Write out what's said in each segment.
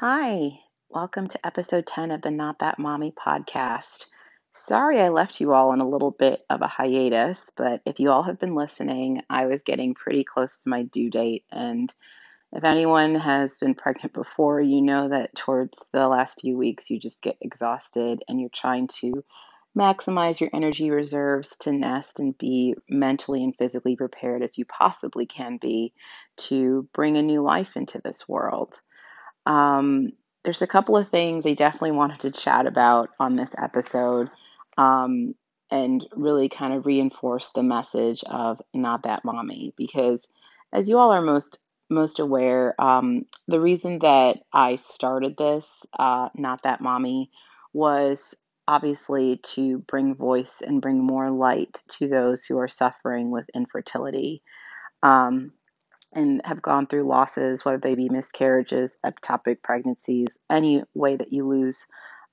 Hi, welcome to episode 10 of the Not That Mommy podcast. Sorry I left you all on a little bit of a hiatus, but if you all have been listening, I was getting pretty close to my due date. And if anyone has been pregnant before, you know that towards the last few weeks, you just get exhausted and you're trying to maximize your energy reserves to nest and be mentally and physically prepared as you possibly can be to bring a new life into this world. Um, there's a couple of things I definitely wanted to chat about on this episode um, and really kind of reinforce the message of not that mommy because as you all are most most aware um, the reason that i started this uh, not that mommy was obviously to bring voice and bring more light to those who are suffering with infertility. Um, and have gone through losses, whether they be miscarriages, ectopic pregnancies, any way that you lose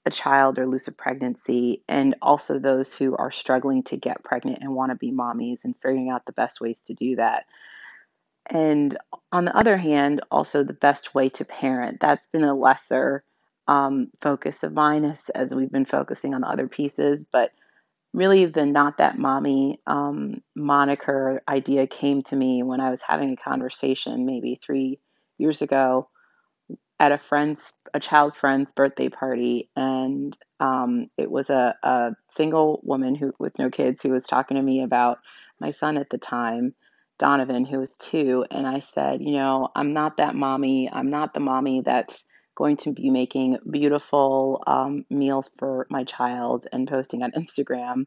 a child or lose a pregnancy, and also those who are struggling to get pregnant and want to be mommies and figuring out the best ways to do that. And on the other hand, also the best way to parent. That's been a lesser um, focus of mine as, as we've been focusing on the other pieces, but really the not that mommy um, moniker idea came to me when I was having a conversation maybe three years ago at a friend's, a child friend's birthday party, and um, it was a, a single woman who with no kids who was talking to me about my son at the time, Donovan, who was two, and I said, you know, I'm not that mommy. I'm not the mommy that's going to be making beautiful um, meals for my child and posting on Instagram.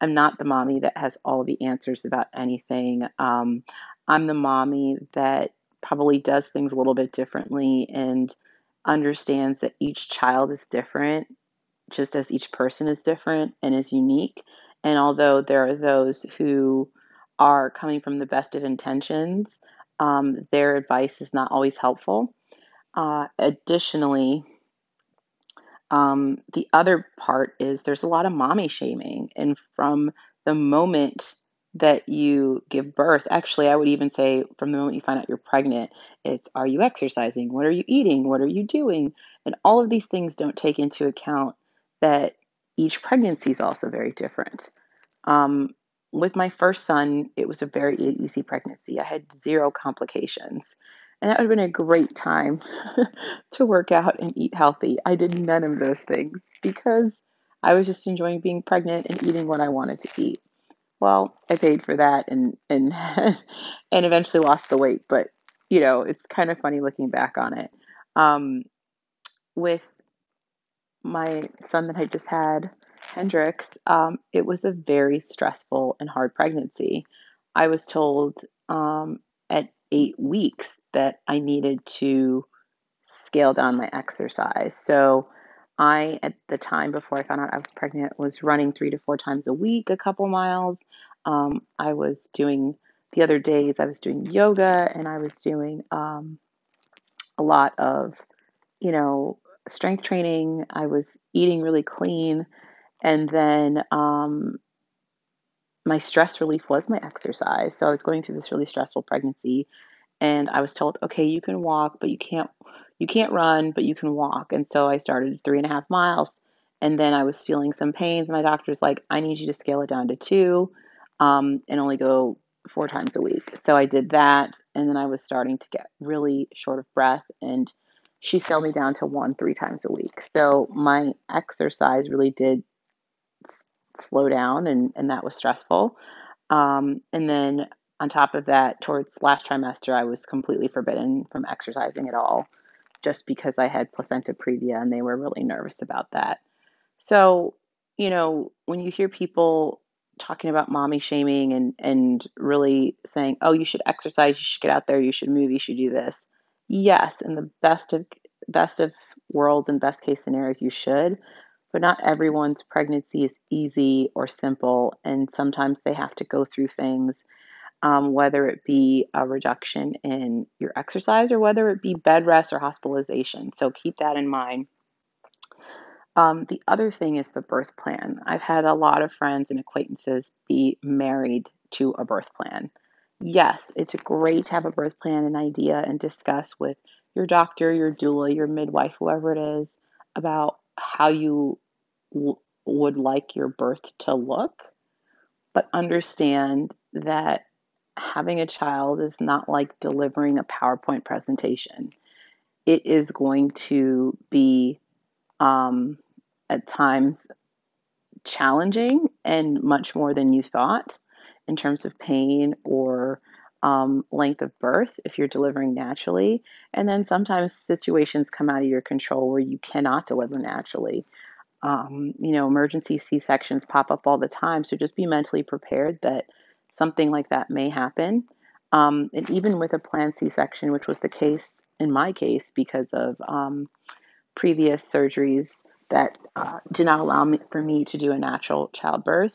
I'm not the mommy that has all the answers about anything. Um, I'm the mommy that probably does things a little bit differently and understands that each child is different, just as each person is different and is unique. And although there are those who are coming from the best of intentions, um, their advice is not always helpful. Uh, additionally, um, the other part is there's a lot of mommy shaming. And from the moment that you give birth, actually, I would even say from the moment you find out you're pregnant, it's are you exercising? What are you eating? What are you doing? And all of these things don't take into account that each pregnancy is also very different. Um, with my first son, it was a very easy pregnancy. I had zero complications. And that would have been a great time to work out and eat healthy. I did none of those things because I was just enjoying being pregnant and eating what I wanted to eat. Well, I paid for that and and and eventually lost the weight, but you know, it's kind of funny looking back on it. Um, with my son that I just had, Hendrix, um, it was a very stressful and hard pregnancy. I was told um, at eight weeks that I needed to scale down my exercise. So I, at the time before I found out I was pregnant, was running three to four times a week, a couple miles. Um, I was doing the other days, I was doing yoga and I was doing um, a lot of, you know, strength training. I was eating really clean. And then um, my stress relief was my exercise. So I was going through this really stressful pregnancy and I was told, okay, you can walk, but you can't you can't run, but you can walk. And so I started three and a half miles. And then I was feeling some pains. My doctor's like, I need you to scale it down to two um, and only go four times a week. So I did that. And then I was starting to get really short of breath. And she scaled me down to one three times a week. So my exercise really did slow down, and, and that was stressful. Um, and then on top of that, towards last trimester, I was completely forbidden from exercising at all just because I had placenta previa and they were really nervous about that. So, you know, when you hear people talking about mommy shaming and and really saying, "Oh, you should exercise, you should get out there, you should move, you should do this." Yes, in the best of best of worlds and best case scenarios you should, but not everyone's pregnancy is easy or simple and sometimes they have to go through things um, whether it be a reduction in your exercise or whether it be bed rest or hospitalization. So keep that in mind. Um, the other thing is the birth plan. I've had a lot of friends and acquaintances be married to a birth plan. Yes, it's great to have a birth plan and idea and discuss with your doctor, your doula, your midwife, whoever it is, about how you w- would like your birth to look, but understand that having a child is not like delivering a PowerPoint presentation. It is going to be um, at times challenging and much more than you thought in terms of pain or um, length of birth if you're delivering naturally. And then sometimes situations come out of your control where you cannot deliver naturally. Um, you know, emergency C sections pop up all the time. So just be mentally prepared that something like that may happen. Um, and even with a planned C section, which was the case in my case because of um, previous surgeries that uh, did not allow me for me to do a natural childbirth.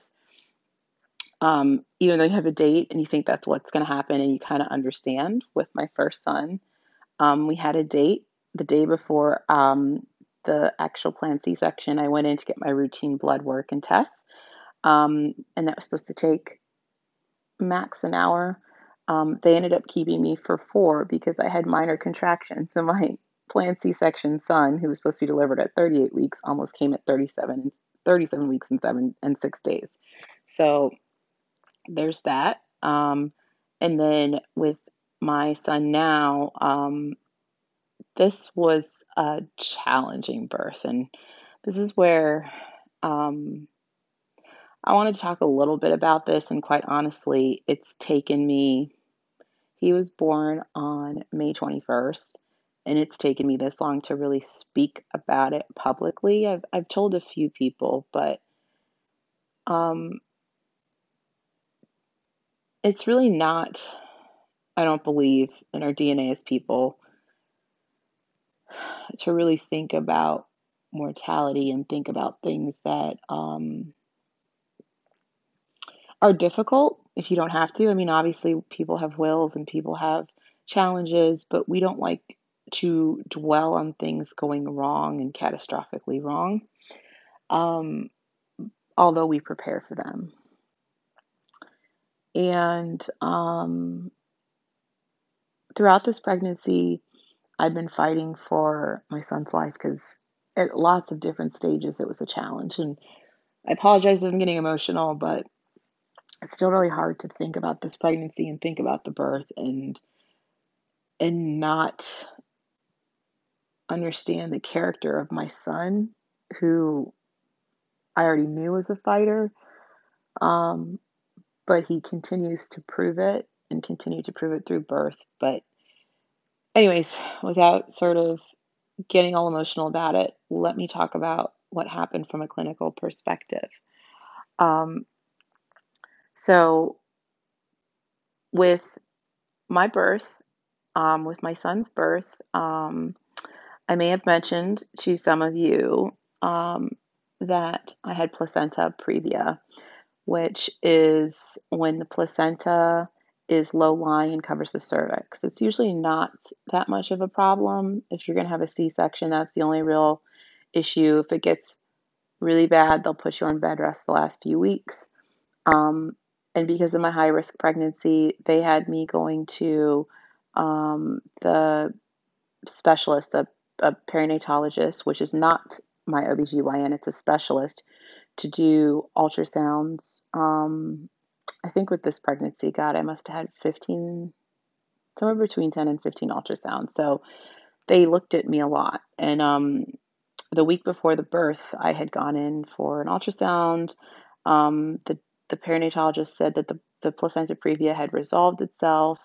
Um, even though you have a date and you think that's what's going to happen, and you kind of understand. With my first son, um, we had a date the day before um, the actual planned C-section. I went in to get my routine blood work and tests, um, and that was supposed to take max an hour. Um, they ended up keeping me for four because I had minor contractions. So my planned C-section son, who was supposed to be delivered at 38 weeks, almost came at 37, 37 weeks and seven and six days. So there's that. Um, and then with my son now, um, this was a challenging birth, and this is where um, I wanted to talk a little bit about this. And quite honestly, it's taken me. He was born on May 21st, and it's taken me this long to really speak about it publicly. I've I've told a few people, but um, it's really not. I don't believe in our DNA as people to really think about mortality and think about things that um, are difficult if you don't have to. I mean, obviously, people have wills and people have challenges, but we don't like to dwell on things going wrong and catastrophically wrong, um, although we prepare for them. And um, throughout this pregnancy, I've been fighting for my son's life because at lots of different stages it was a challenge. And I apologize if I'm getting emotional, but it's still really hard to think about this pregnancy and think about the birth and and not understand the character of my son who I already knew was a fighter um, but he continues to prove it and continue to prove it through birth. But anyways without sort of getting all emotional about it let me talk about what happened from a clinical perspective. Um, so with my birth, um, with my son's birth, um, I may have mentioned to some of you um, that I had placenta previa, which is when the placenta is low lying and covers the cervix. It's usually not that much of a problem. If you're going to have a C section, that's the only real issue. If it gets really bad, they'll put you on bed rest the last few weeks. Um, and because of my high risk pregnancy, they had me going to um, the specialist, a, a perinatologist, which is not my OBGYN, it's a specialist, to do ultrasounds. Um, I think with this pregnancy, God, I must have had 15, somewhere between 10 and 15 ultrasounds. So they looked at me a lot. And um, the week before the birth, I had gone in for an ultrasound. Um, the the perinatologist said that the, the placenta previa had resolved itself.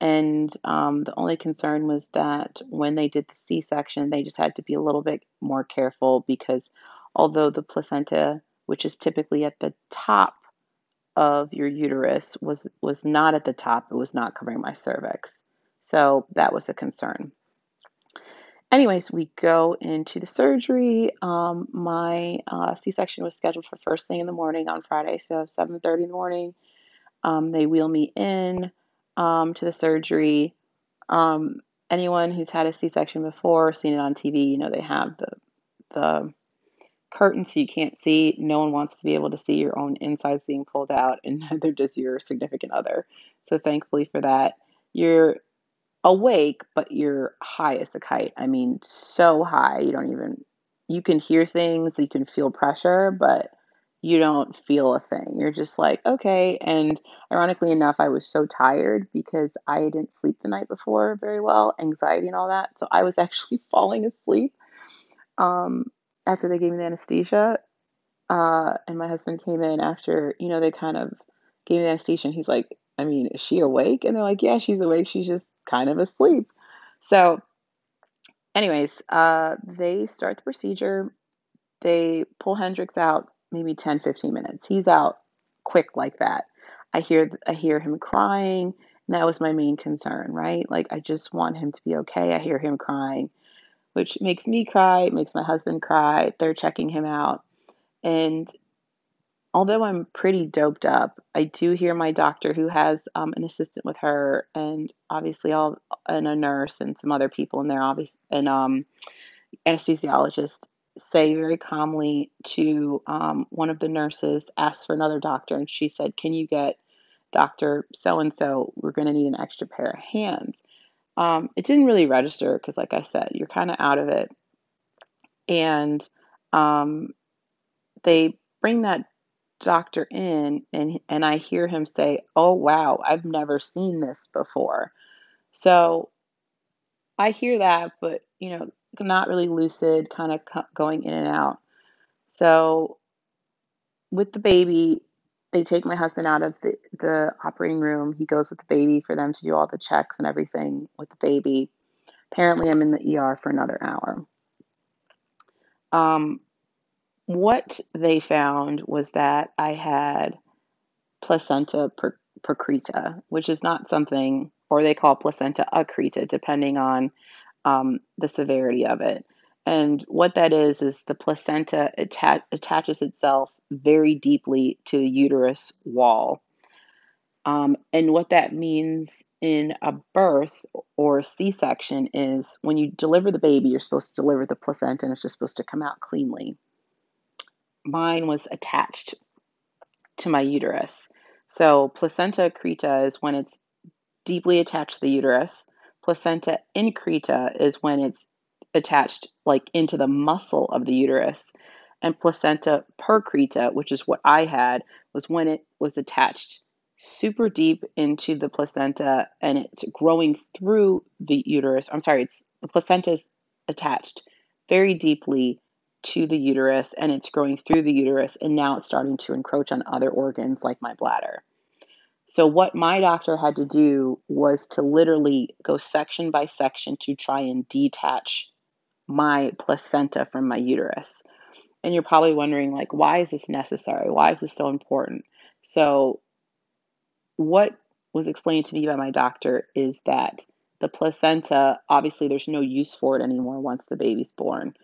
And um, the only concern was that when they did the C section, they just had to be a little bit more careful because although the placenta, which is typically at the top of your uterus, was, was not at the top, it was not covering my cervix. So that was a concern anyways, we go into the surgery. Um, my uh, C-section was scheduled for first thing in the morning on Friday, so 7:30 in the morning. Um, they wheel me in um, to the surgery. Um, anyone who's had a C-section before, seen it on TV, you know they have the the curtain so you can't see. No one wants to be able to see your own insides being pulled out, and neither does your significant other. So thankfully for that, you're awake, but you're high as a kite. I mean, so high, you don't even, you can hear things, you can feel pressure, but you don't feel a thing. You're just like, okay. And ironically enough, I was so tired because I didn't sleep the night before very well, anxiety and all that. So I was actually falling asleep um, after they gave me the anesthesia. Uh, and my husband came in after, you know, they kind of gave me the anesthesia. He's like, I mean, is she awake? And they're like, yeah, she's awake. She's just kind of asleep. So, anyways, uh, they start the procedure. They pull Hendrix out maybe 10, 15 minutes. He's out quick like that. I hear I hear him crying, and that was my main concern, right? Like I just want him to be okay. I hear him crying, which makes me cry, makes my husband cry. They're checking him out. And although I'm pretty doped up, I do hear my doctor, who has um, an assistant with her, and obviously all and a nurse and some other people in there, obviously, and um, anesthesiologist, say very calmly to um, one of the nurses, asked for another doctor, and she said, "Can you get Doctor So and So? We're going to need an extra pair of hands." Um, it didn't really register because, like I said, you're kind of out of it, and um, they bring that doctor in and and I hear him say, "Oh wow, I've never seen this before." So I hear that, but you know, not really lucid, kind of going in and out. So with the baby, they take my husband out of the, the operating room. He goes with the baby for them to do all the checks and everything with the baby. Apparently, I'm in the ER for another hour. Um, what they found was that I had placenta percreta, which is not something, or they call placenta accreta, depending on um, the severity of it. And what that is, is the placenta atta- attaches itself very deeply to the uterus wall. Um, and what that means in a birth or C section is when you deliver the baby, you're supposed to deliver the placenta and it's just supposed to come out cleanly mine was attached to my uterus. So placenta accreta is when it's deeply attached to the uterus. Placenta increta is when it's attached like into the muscle of the uterus. And placenta percreta, which is what I had, was when it was attached super deep into the placenta and it's growing through the uterus. I'm sorry, it's the placenta is attached very deeply to the uterus and it's growing through the uterus and now it's starting to encroach on other organs like my bladder. So, what my doctor had to do was to literally go section by section to try and detach my placenta from my uterus. And you're probably wondering, like, why is this necessary? Why is this so important? So, what was explained to me by my doctor is that the placenta, obviously, there's no use for it anymore once the baby's born.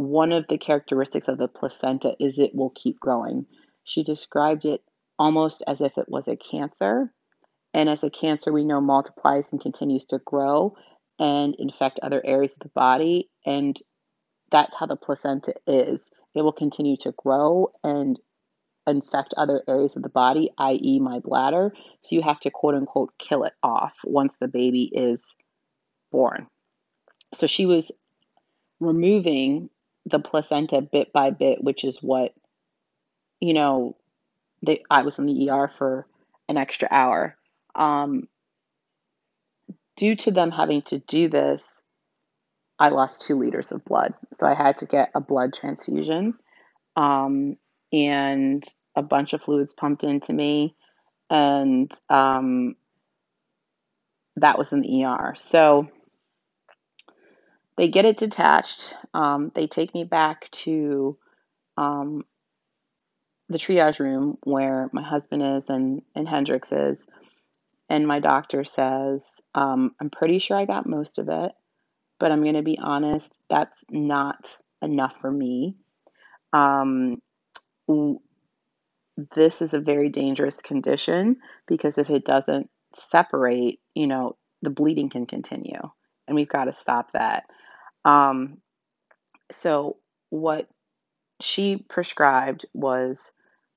One of the characteristics of the placenta is it will keep growing. She described it almost as if it was a cancer. And as a cancer, we know multiplies and continues to grow and infect other areas of the body. And that's how the placenta is. It will continue to grow and infect other areas of the body, i.e., my bladder. So you have to quote unquote kill it off once the baby is born. So she was removing the placenta bit by bit, which is what, you know, they, I was in the ER for an extra hour. Um, due to them having to do this, I lost two liters of blood. So I had to get a blood transfusion um, and a bunch of fluids pumped into me. And um, that was in the ER. So they get it detached. Um, they take me back to um, the triage room where my husband is and, and Hendrix is. And my doctor says, um, I'm pretty sure I got most of it, but I'm going to be honest, that's not enough for me. Um, this is a very dangerous condition because if it doesn't separate, you know, the bleeding can continue. And we've got to stop that. Um, so, what she prescribed was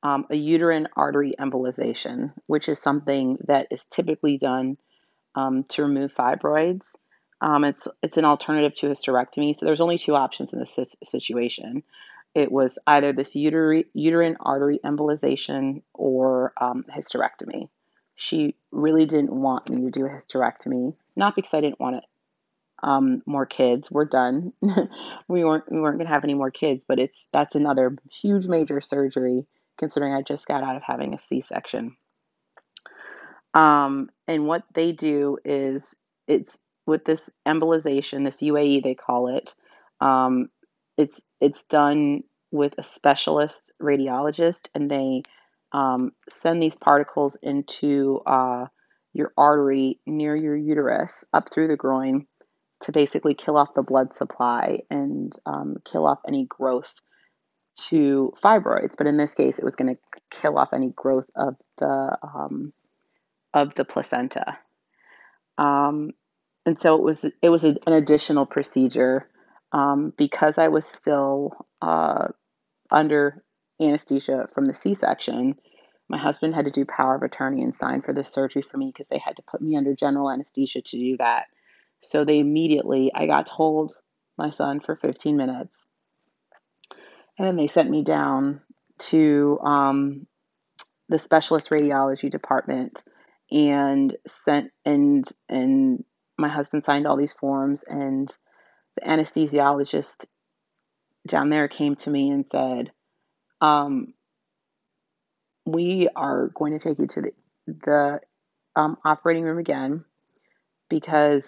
um, a uterine artery embolization, which is something that is typically done um, to remove fibroids. Um, it's it's an alternative to hysterectomy. So there's only two options in this situation. It was either this uterine, uterine artery embolization or um, hysterectomy. She really didn't want me to do a hysterectomy, not because I didn't want it, um, more kids. We're done. we weren't we weren't gonna have any more kids, but it's that's another huge major surgery considering I just got out of having a C-section. Um, and what they do is it's with this embolization, this UAE they call it. Um, it's it's done with a specialist radiologist, and they um, send these particles into uh, your artery near your uterus up through the groin to basically kill off the blood supply and um, kill off any growth to fibroids. But in this case, it was going to kill off any growth of the um, of the placenta. Um, and so it was it was an additional procedure um, because I was still uh, under anesthesia from the C-section. My husband had to do power of attorney and sign for this surgery for me because they had to put me under general anesthesia to do that. So they immediately I got to hold my son for 15 minutes, and then they sent me down to um, the specialist radiology department and sent and and my husband signed all these forms and the anesthesiologist down there came to me and said um, we are going to take you to the, the um, operating room again because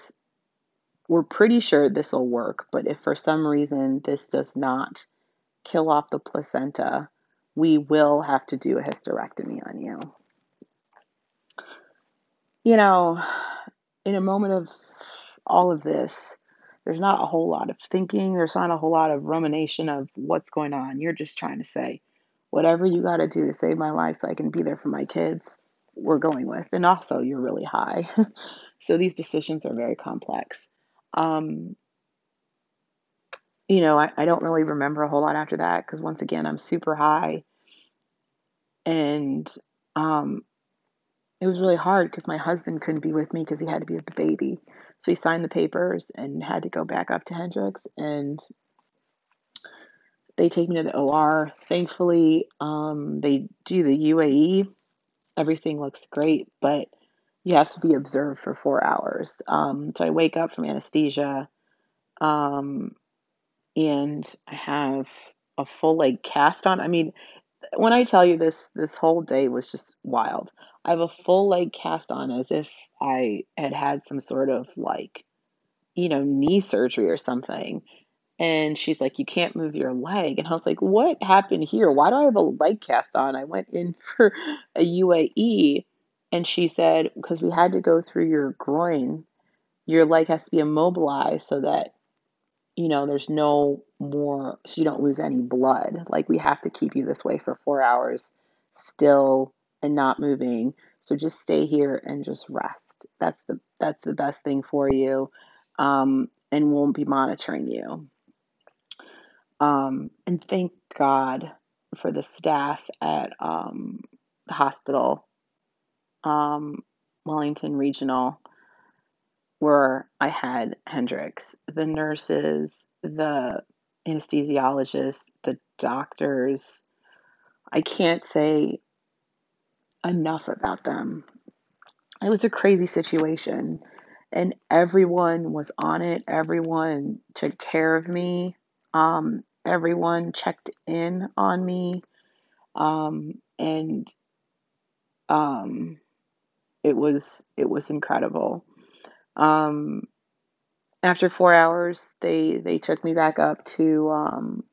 we're pretty sure this will work but if for some reason this does not kill off the placenta we will have to do a hysterectomy on you you know, in a moment of all of this, there's not a whole lot of thinking. There's not a whole lot of rumination of what's going on. You're just trying to say, whatever you got to do to save my life so I can be there for my kids, we're going with. And also, you're really high. so these decisions are very complex. Um, you know, I, I don't really remember a whole lot after that because once again, I'm super high. And um, it was really hard because my husband couldn't be with me because he had to be with the baby. So he signed the papers and had to go back up to Hendrix. and they take me to the OR. Thankfully, um, they do the UAE. Everything looks great, but you have to be observed for four hours. Um, so I wake up from anesthesia um, and I have a full leg cast on. I mean, when I tell you this, this whole day was just wild. I have a full leg cast on as if I had had some sort of like, you know, knee surgery or something. And she's like, You can't move your leg. And I was like, What happened here? Why do I have a leg cast on? I went in for a UAE. And she said, Because we had to go through your groin, your leg has to be immobilized so that you know, there's no more, so you don't lose any blood. Like we have to keep you this way for four hours, still and not moving. So just stay here and just rest. That's the that's the best thing for you, um, and we'll be monitoring you. Um, and thank God for the staff at um, the hospital, um, Wellington Regional where I had Hendrix, the nurses, the anesthesiologists, the doctors. I can't say enough about them. It was a crazy situation, and everyone was on it. Everyone took care of me. Um, everyone checked in on me, um, and um, it was it was incredible. Um, after four hours, they they took me back up to um,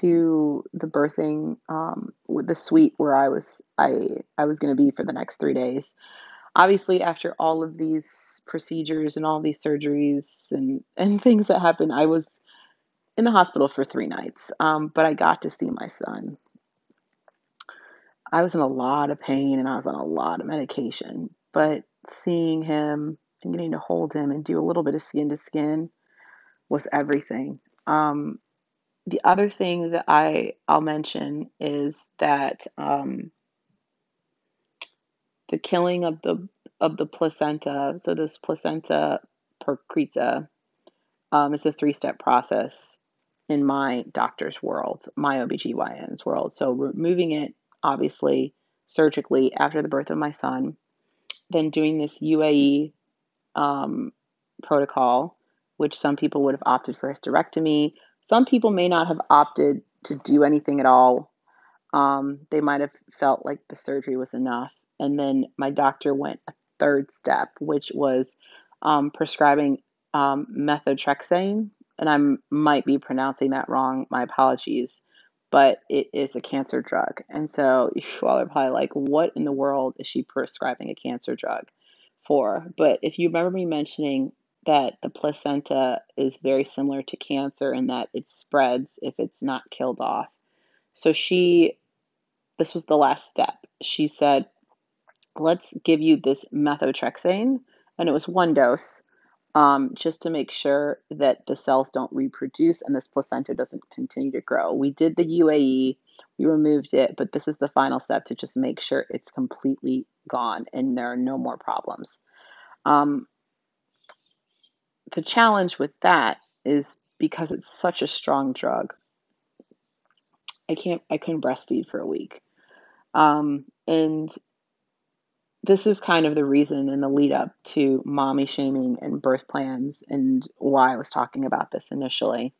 to the birthing um, the suite where I was I I was going to be for the next three days. Obviously, after all of these procedures and all these surgeries and and things that happened, I was in the hospital for three nights. Um, but I got to see my son. I was in a lot of pain and I was on a lot of medication, but seeing him and getting to hold him and do a little bit of skin to skin was everything. Um, the other thing that I I'll mention is that um, the killing of the of the placenta. So this placenta percreta um, is a three-step process in my doctor's world, my OBGYN's world. So removing it, obviously, surgically after the birth of my son, then doing this UAE um, protocol, which some people would have opted for hysterectomy. Some people may not have opted to do anything at all. Um, they might have felt like the surgery was enough. And then my doctor went a third step, which was um, prescribing um, methotrexate. And I might be pronouncing that wrong. My apologies. But it is a cancer drug. And so you all are probably like, what in the world is she prescribing a cancer drug for? But if you remember me mentioning that the placenta is very similar to cancer in that it spreads if it's not killed off. So she, this was the last step. She said, let's give you this methotrexate, and it was one dose, um, just to make sure that the cells don't reproduce and this placenta doesn't continue to grow. We did the UAE, we removed it, but this is the final step to just make sure it's completely gone and there are no more problems. Um, the challenge with that is because it's such a strong drug. I can't. I couldn't breastfeed for a week, um, and this is kind of the reason in the lead up to mommy shaming and birth plans and why I was talking about this initially.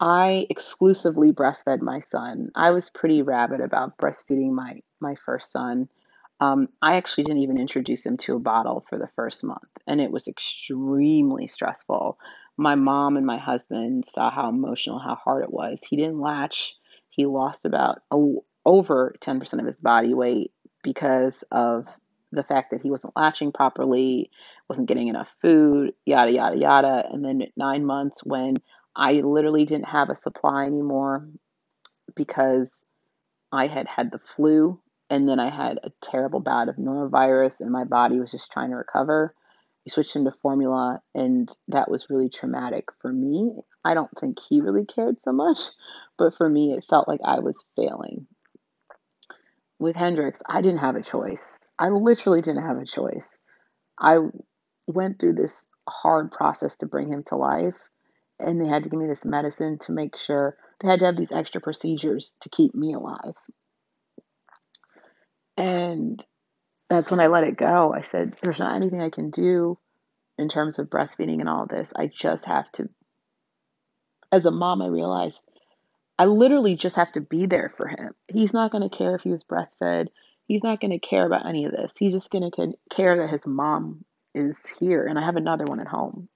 I exclusively breastfed my son. I was pretty rabid about breastfeeding my my first son um, I actually didn't even introduce him to a bottle for the first month, and it was extremely stressful. My mom and my husband saw how emotional, how hard it was. He didn't latch. He lost about a, over 10% of his body weight because of the fact that he wasn't latching properly, wasn't getting enough food, yada, yada, yada. And then nine months when I literally didn't have a supply anymore because I had had the flu and then I had a terrible bout of norovirus, and my body was just trying to recover. We switched him to formula, and that was really traumatic for me. I don't think he really cared so much, but for me, it felt like I was failing. With Hendrix, I didn't have a choice. I literally didn't have a choice. I went through this hard process to bring him to life, and they had to give me this medicine to make sure they had to have these extra procedures to keep me alive. And that's when I let it go. I said, there's not anything I can do in terms of breastfeeding and all this. I just have to, as a mom, I realized I literally just have to be there for him. He's not going to care if he was breastfed. He's not going to care about any of this. He's just going to care that his mom is here and I have another one at home.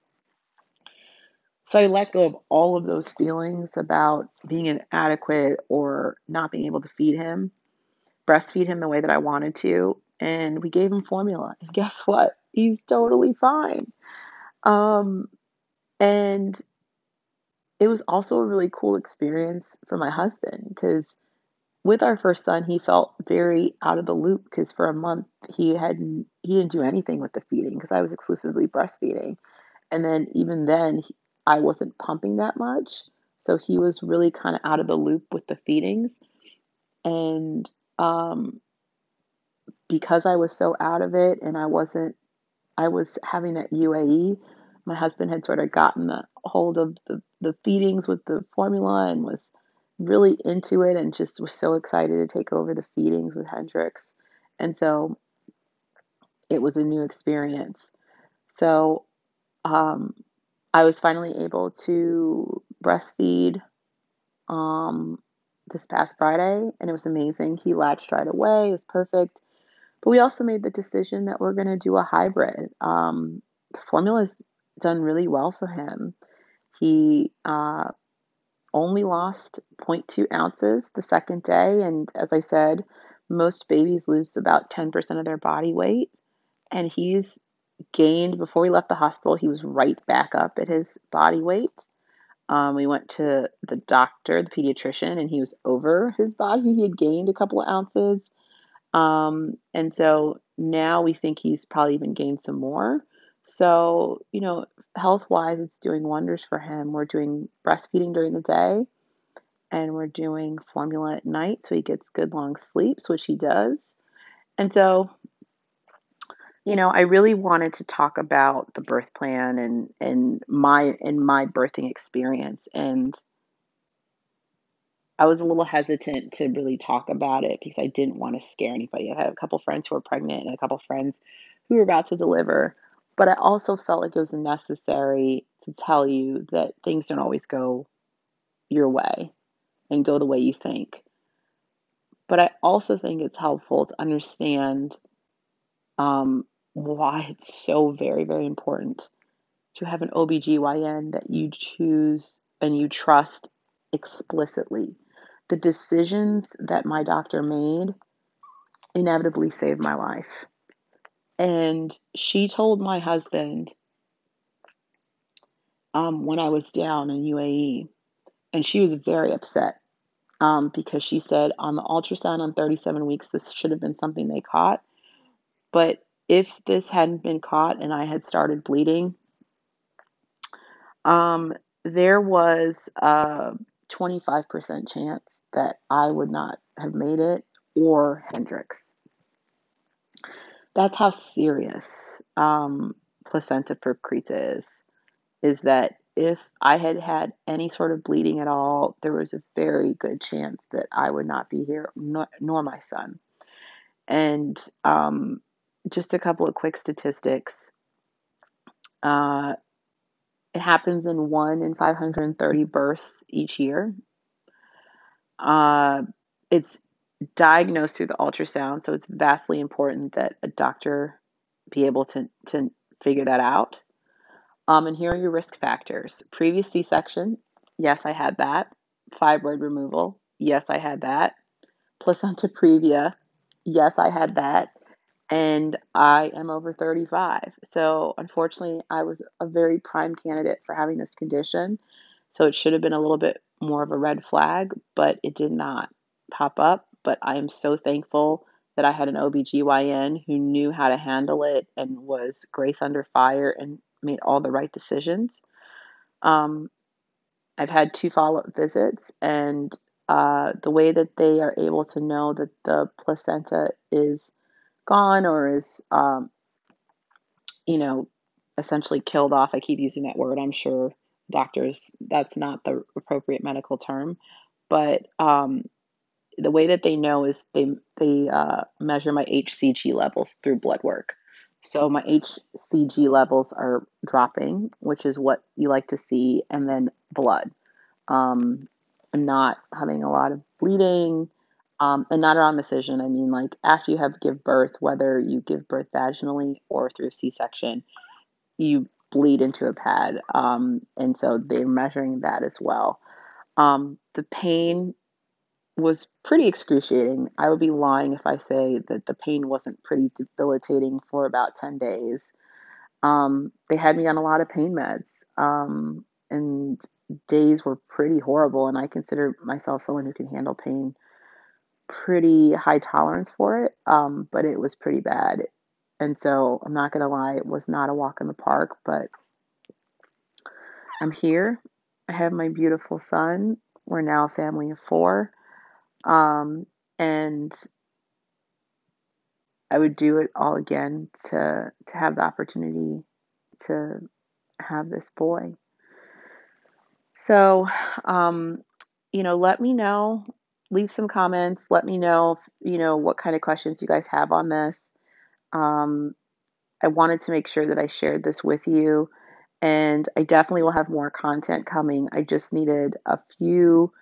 So I let go of all of those feelings about being inadequate or not being able to feed him breastfeed him the way that I wanted to. And we gave him formula. And guess what? He's totally fine. Um, and it was also a really cool experience for my husband because with our first son, he felt very out of the loop because for a month he had he didn't do anything with the feeding because I was exclusively breastfeeding, and then even then he, I wasn't pumping that much, so he was really kind of out of the loop with the feedings, and um, because I was so out of it and I wasn't, I was having that UAE. My husband had sort of gotten the hold of the, the feedings with the formula and was really into it and just was so excited to take over the feedings with Hendrix. And so it was a new experience. So um, I was finally able to breastfeed um, this past Friday, and it was amazing. He latched right away, it was perfect. But we also made the decision that we're going to do a hybrid. Um, the formula's done really well for him. He uh, only lost 0.2 ounces the second day, and as I said, most babies lose about 10% of their body weight, and he's gained before we left the hospital, he was right back up at his body weight. Um, we went to the doctor, the pediatrician, and he was over his body. He had gained a couple of ounces. Um, and so now we think he's probably even gained some more. So, you know, health wise, it's doing wonders for him. We're doing breastfeeding during the day and we're doing formula at night so he gets good long sleeps, which he does. And so, you know, I really wanted to talk about the birth plan and and my and my birthing experience and I was a little hesitant to really talk about it because I didn't want to scare anybody. I had a couple friends who were pregnant and a couple friends who were about to deliver, but I also felt like it was necessary to tell you that things don't always go your way and go the way you think. But I also think it's helpful to understand um, why it's so very, very important to have an OBGYN that you choose and you trust explicitly. The decisions that my doctor made inevitably saved my life. And she told my husband um, when I was down in UAE, and she was very upset um, because she said on the ultrasound on 37 weeks, this should have been something they caught. But if this hadn't been caught and I had started bleeding, um, there was a 25% chance that I would not have made it or Hendrix. That's how serious um, placenta previa is. Is that if I had had any sort of bleeding at all, there was a very good chance that I would not be here, nor, nor my son. And um, just a couple of quick statistics. Uh, it happens in one in 530 births each year. Uh, it's diagnosed through the ultrasound, so it's vastly important that a doctor be able to, to figure that out. Um, and here are your risk factors previous C section, yes, I had that. Fibroid removal, yes, I had that. Placenta previa, yes, I had that and I am over 35. So, unfortunately, I was a very prime candidate for having this condition. So, it should have been a little bit more of a red flag, but it did not pop up. But I am so thankful that I had an OBGYN who knew how to handle it and was grace under fire and made all the right decisions. Um, I've had two follow up visits, and uh, the way that they are able to know that the placenta is gone or is, um, you know, essentially killed off. I keep using that word. I'm sure doctors, that's not the appropriate medical term. But um, the way that they know is they, they uh, measure my HCG levels through blood work. So my HCG levels are dropping, which is what you like to see, and then blood. Um, not having a lot of bleeding, um, and not around decision. I mean, like after you have give birth, whether you give birth vaginally or through C-section, you bleed into a pad, um, and so they're measuring that as well. Um, the pain was pretty excruciating. I would be lying if I say that the pain wasn't pretty debilitating for about 10 days. Um, they had me on a lot of pain meds, um, and days were pretty horrible. And I consider myself someone who can handle pain pretty high tolerance for it, um, but it was pretty bad. And so I'm not going to lie, it was not a walk in the park, but I'm here. I have my beautiful son. We're now a family of four. Um, and I would do it all again to to have the opportunity to have this boy. So, um, you know, let me know leave some comments. Let me know, if, you know, what kind of questions you guys have on this. Um, I wanted to make sure that I shared this with you, and I definitely will have more content coming. I just needed a few,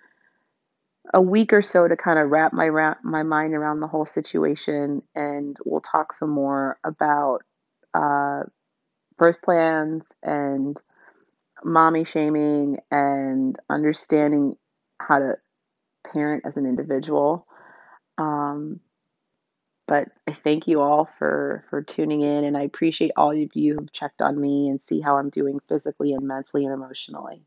a week or so to kind of wrap my my mind around the whole situation, and we'll talk some more about uh, birth plans and mommy shaming and understanding how to parent as an individual. Um, but I thank you all for for tuning in, and I appreciate all of you who've checked on me and see how I'm doing physically and mentally and emotionally.